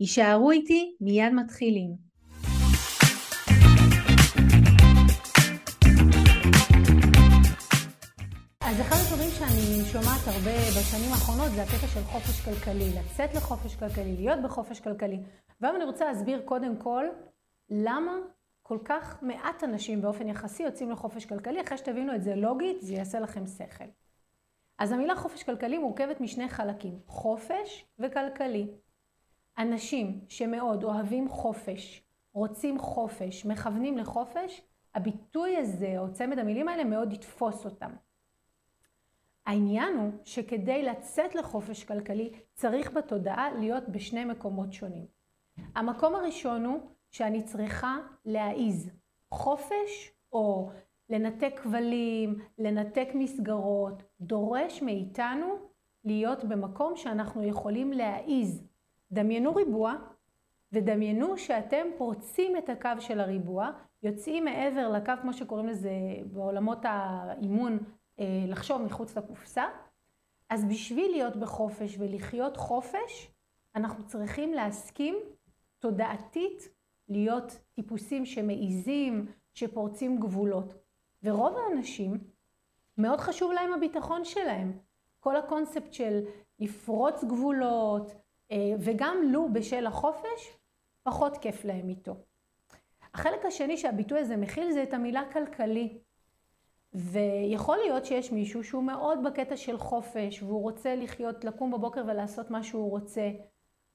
יישארו איתי, מיד מתחילים. אז אחד הדברים שאני שומעת הרבה בשנים האחרונות זה הקטע של חופש כלכלי, לצאת לחופש כלכלי, להיות בחופש כלכלי. והיום אני רוצה להסביר קודם כל למה כל כך מעט אנשים באופן יחסי יוצאים לחופש כלכלי, אחרי שתבינו את זה לוגית, זה יעשה לכם שכל. אז המילה חופש כלכלי מורכבת משני חלקים, חופש וכלכלי. אנשים שמאוד אוהבים חופש, רוצים חופש, מכוונים לחופש, הביטוי הזה או צמד המילים האלה מאוד יתפוס אותם. העניין הוא שכדי לצאת לחופש כלכלי צריך בתודעה להיות בשני מקומות שונים. המקום הראשון הוא שאני צריכה להעיז חופש או לנתק כבלים, לנתק מסגרות, דורש מאיתנו להיות במקום שאנחנו יכולים להעיז. דמיינו ריבוע ודמיינו שאתם פורצים את הקו של הריבוע, יוצאים מעבר לקו, כמו שקוראים לזה בעולמות האימון, אה, לחשוב מחוץ לקופסה. אז בשביל להיות בחופש ולחיות חופש, אנחנו צריכים להסכים תודעתית להיות טיפוסים שמעיזים, שפורצים גבולות. ורוב האנשים, מאוד חשוב להם הביטחון שלהם. כל הקונספט של לפרוץ גבולות, וגם לו בשל החופש, פחות כיף להם איתו. החלק השני שהביטוי הזה מכיל זה את המילה כלכלי. ויכול להיות שיש מישהו שהוא מאוד בקטע של חופש, והוא רוצה לחיות, לקום בבוקר ולעשות מה שהוא רוצה,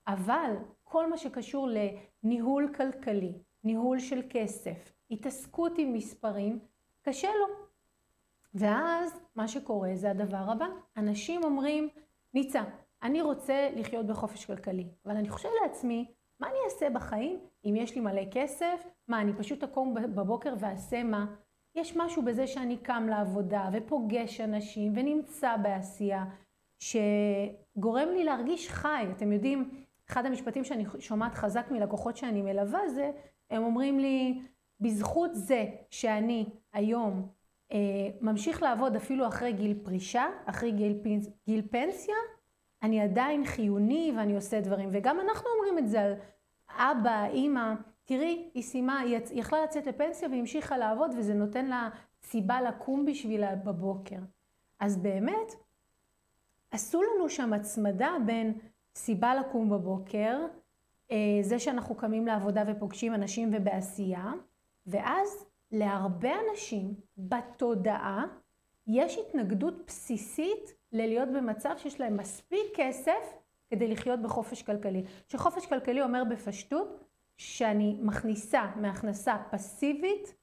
אבל כל מה שקשור לניהול כלכלי, ניהול של כסף, התעסקות עם מספרים, קשה לו. ואז מה שקורה זה הדבר הבא, אנשים אומרים, ניצה, אני רוצה לחיות בחופש כלכלי, אבל אני חושב לעצמי, מה אני אעשה בחיים אם יש לי מלא כסף? מה, אני פשוט אקום בבוקר ואעשה מה? יש משהו בזה שאני קם לעבודה ופוגש אנשים ונמצא בעשייה, שגורם לי להרגיש חי. אתם יודעים, אחד המשפטים שאני שומעת חזק מלקוחות שאני מלווה זה, הם אומרים לי, בזכות זה שאני היום אה, ממשיך לעבוד אפילו אחרי גיל פרישה, אחרי גיל, פנס, גיל פנסיה, אני עדיין חיוני ואני עושה דברים. וגם אנחנו אומרים את זה על אבא, אימא, תראי, היא סיימה, היא יכלה לצאת לפנסיה והיא המשיכה לעבוד וזה נותן לה סיבה לקום בשבילה בבוקר. אז באמת, עשו לנו שם הצמדה בין סיבה לקום בבוקר, אה, זה שאנחנו קמים לעבודה ופוגשים אנשים ובעשייה, ואז להרבה אנשים בתודעה יש התנגדות בסיסית ללהיות במצב שיש להם מספיק כסף כדי לחיות בחופש כלכלי. שחופש כלכלי אומר בפשטות שאני מכניסה מהכנסה פסיבית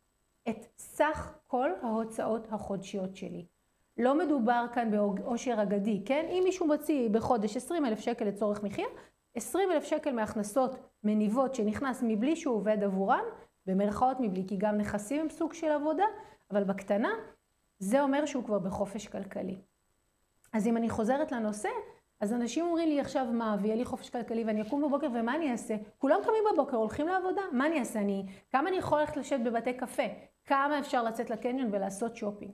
את סך כל ההוצאות החודשיות שלי. לא מדובר כאן בעושר אגדי, כן? אם מישהו מוציא בחודש 20 אלף שקל לצורך מחיה, 20 אלף שקל מהכנסות מניבות שנכנס מבלי שהוא עובד עבורם, במרכאות מבלי, כי גם נכסים הם סוג של עבודה, אבל בקטנה, זה אומר שהוא כבר בחופש כלכלי. אז אם אני חוזרת לנושא, אז אנשים אומרים לי עכשיו מה, ויהיה לי חופש כלכלי ואני אקום בבוקר ומה אני אעשה? כולם קמים בבוקר, הולכים לעבודה, מה אני אעשה? אני, כמה אני יכול ללכת לשבת בבתי קפה? כמה אפשר לצאת לקניון ולעשות שופינג?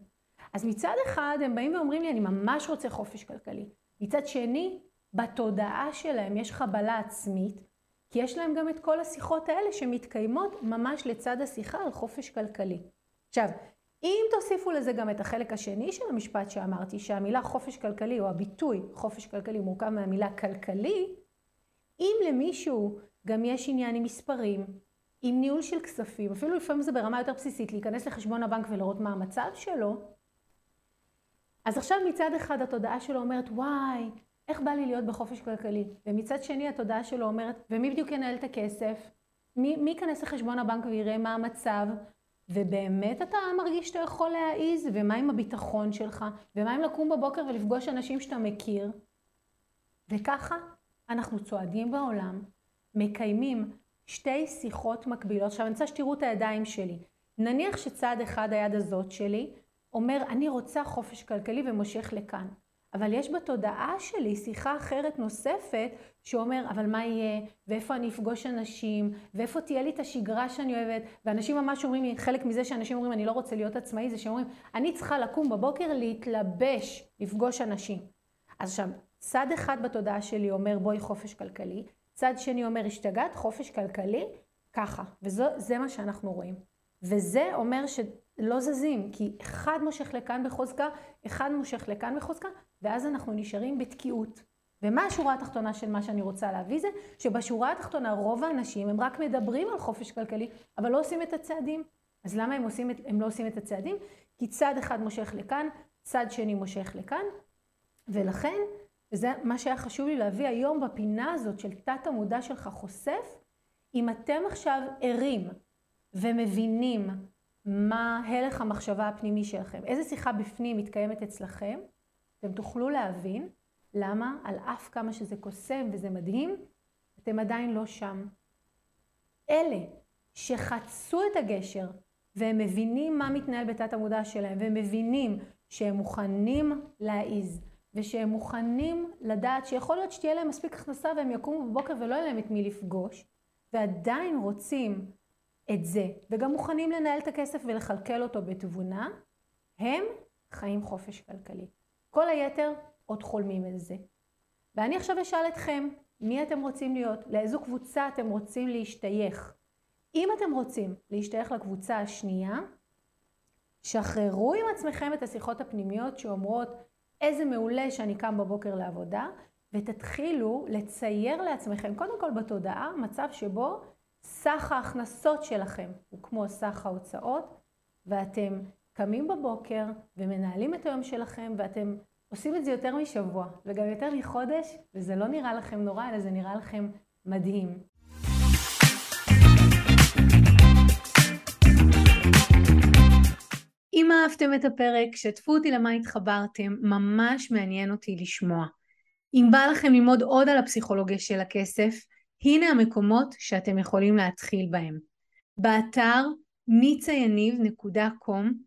אז מצד אחד הם באים ואומרים לי, אני ממש רוצה חופש כלכלי. מצד שני, בתודעה שלהם יש חבלה עצמית, כי יש להם גם את כל השיחות האלה שמתקיימות ממש לצד השיחה על חופש כלכלי. עכשיו, אם תוסיפו לזה גם את החלק השני של המשפט שאמרתי, שהמילה חופש כלכלי, או הביטוי חופש כלכלי מורכב מהמילה כלכלי, אם למישהו גם יש עניין עם מספרים, עם ניהול של כספים, אפילו לפעמים זה ברמה יותר בסיסית, להיכנס לחשבון הבנק ולראות מה המצב שלו, אז עכשיו מצד אחד התודעה שלו אומרת, וואי, איך בא לי להיות בחופש כלכלי? ומצד שני התודעה שלו אומרת, ומי בדיוק ינהל את הכסף? מי, מי ייכנס לחשבון הבנק ויראה מה המצב? ובאמת אתה מרגיש שאתה יכול להעיז? ומה עם הביטחון שלך? ומה עם לקום בבוקר ולפגוש אנשים שאתה מכיר? וככה אנחנו צועדים בעולם, מקיימים שתי שיחות מקבילות. עכשיו אני רוצה שתראו את הידיים שלי. נניח שצד אחד היד הזאת שלי אומר, אני רוצה חופש כלכלי ומושך לכאן. אבל יש בתודעה שלי שיחה אחרת נוספת שאומר, אבל מה יהיה, ואיפה אני אפגוש אנשים, ואיפה תהיה לי את השגרה שאני אוהבת, ואנשים ממש אומרים לי, חלק מזה שאנשים אומרים, אני לא רוצה להיות עצמאי, זה שאומרים, אני צריכה לקום בבוקר, להתלבש, לפגוש אנשים. אז עכשיו, צד אחד בתודעה שלי אומר, בואי חופש כלכלי, צד שני אומר, השתגעת, חופש כלכלי, ככה. וזה מה שאנחנו רואים. וזה אומר שלא זזים, כי אחד מושך לכאן בחוזקה, אחד מושך לכאן בחוזקה, ואז אנחנו נשארים בתקיעות. ומה השורה התחתונה של מה שאני רוצה להביא זה, שבשורה התחתונה רוב האנשים הם רק מדברים על חופש כלכלי, אבל לא עושים את הצעדים. אז למה הם, עושים את, הם לא עושים את הצעדים? כי צד אחד מושך לכאן, צד שני מושך לכאן, ולכן, וזה מה שהיה חשוב לי להביא היום בפינה הזאת של תת המודע שלך חושף, אם אתם עכשיו ערים ומבינים מה הלך המחשבה הפנימי שלכם, איזה שיחה בפנים מתקיימת אצלכם, אתם תוכלו להבין למה על אף כמה שזה קוסם וזה מדהים, אתם עדיין לא שם. אלה שחצו את הגשר והם מבינים מה מתנהל בתת המודע שלהם והם מבינים שהם מוכנים להעיז ושהם מוכנים לדעת שיכול להיות שתהיה להם מספיק הכנסה והם יקומו בבוקר ולא יהיה להם את מי לפגוש ועדיין רוצים את זה וגם מוכנים לנהל את הכסף ולכלכל אותו בתבונה, הם חיים חופש כלכלי. כל היתר עוד חולמים על זה. ואני עכשיו אשאל אתכם, מי אתם רוצים להיות? לאיזו קבוצה אתם רוצים להשתייך? אם אתם רוצים להשתייך לקבוצה השנייה, שחררו עם עצמכם את השיחות הפנימיות שאומרות איזה מעולה שאני קם בבוקר לעבודה, ותתחילו לצייר לעצמכם, קודם כל בתודעה, מצב שבו סך ההכנסות שלכם הוא כמו סך ההוצאות, ואתם קמים בבוקר ומנהלים את היום שלכם, ואתם עושים את זה יותר משבוע, וגם יותר מחודש, וזה לא נראה לכם נורא, אלא זה נראה לכם מדהים. אם אהבתם את הפרק, שתפו אותי למה התחברתם, ממש מעניין אותי לשמוע. אם בא לכם ללמוד עוד על הפסיכולוגיה של הכסף, הנה המקומות שאתם יכולים להתחיל בהם. באתר ניצayaniv.com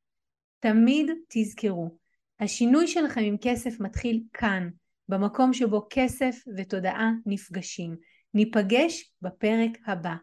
תמיד תזכרו, השינוי שלכם עם כסף מתחיל כאן, במקום שבו כסף ותודעה נפגשים. ניפגש בפרק הבא.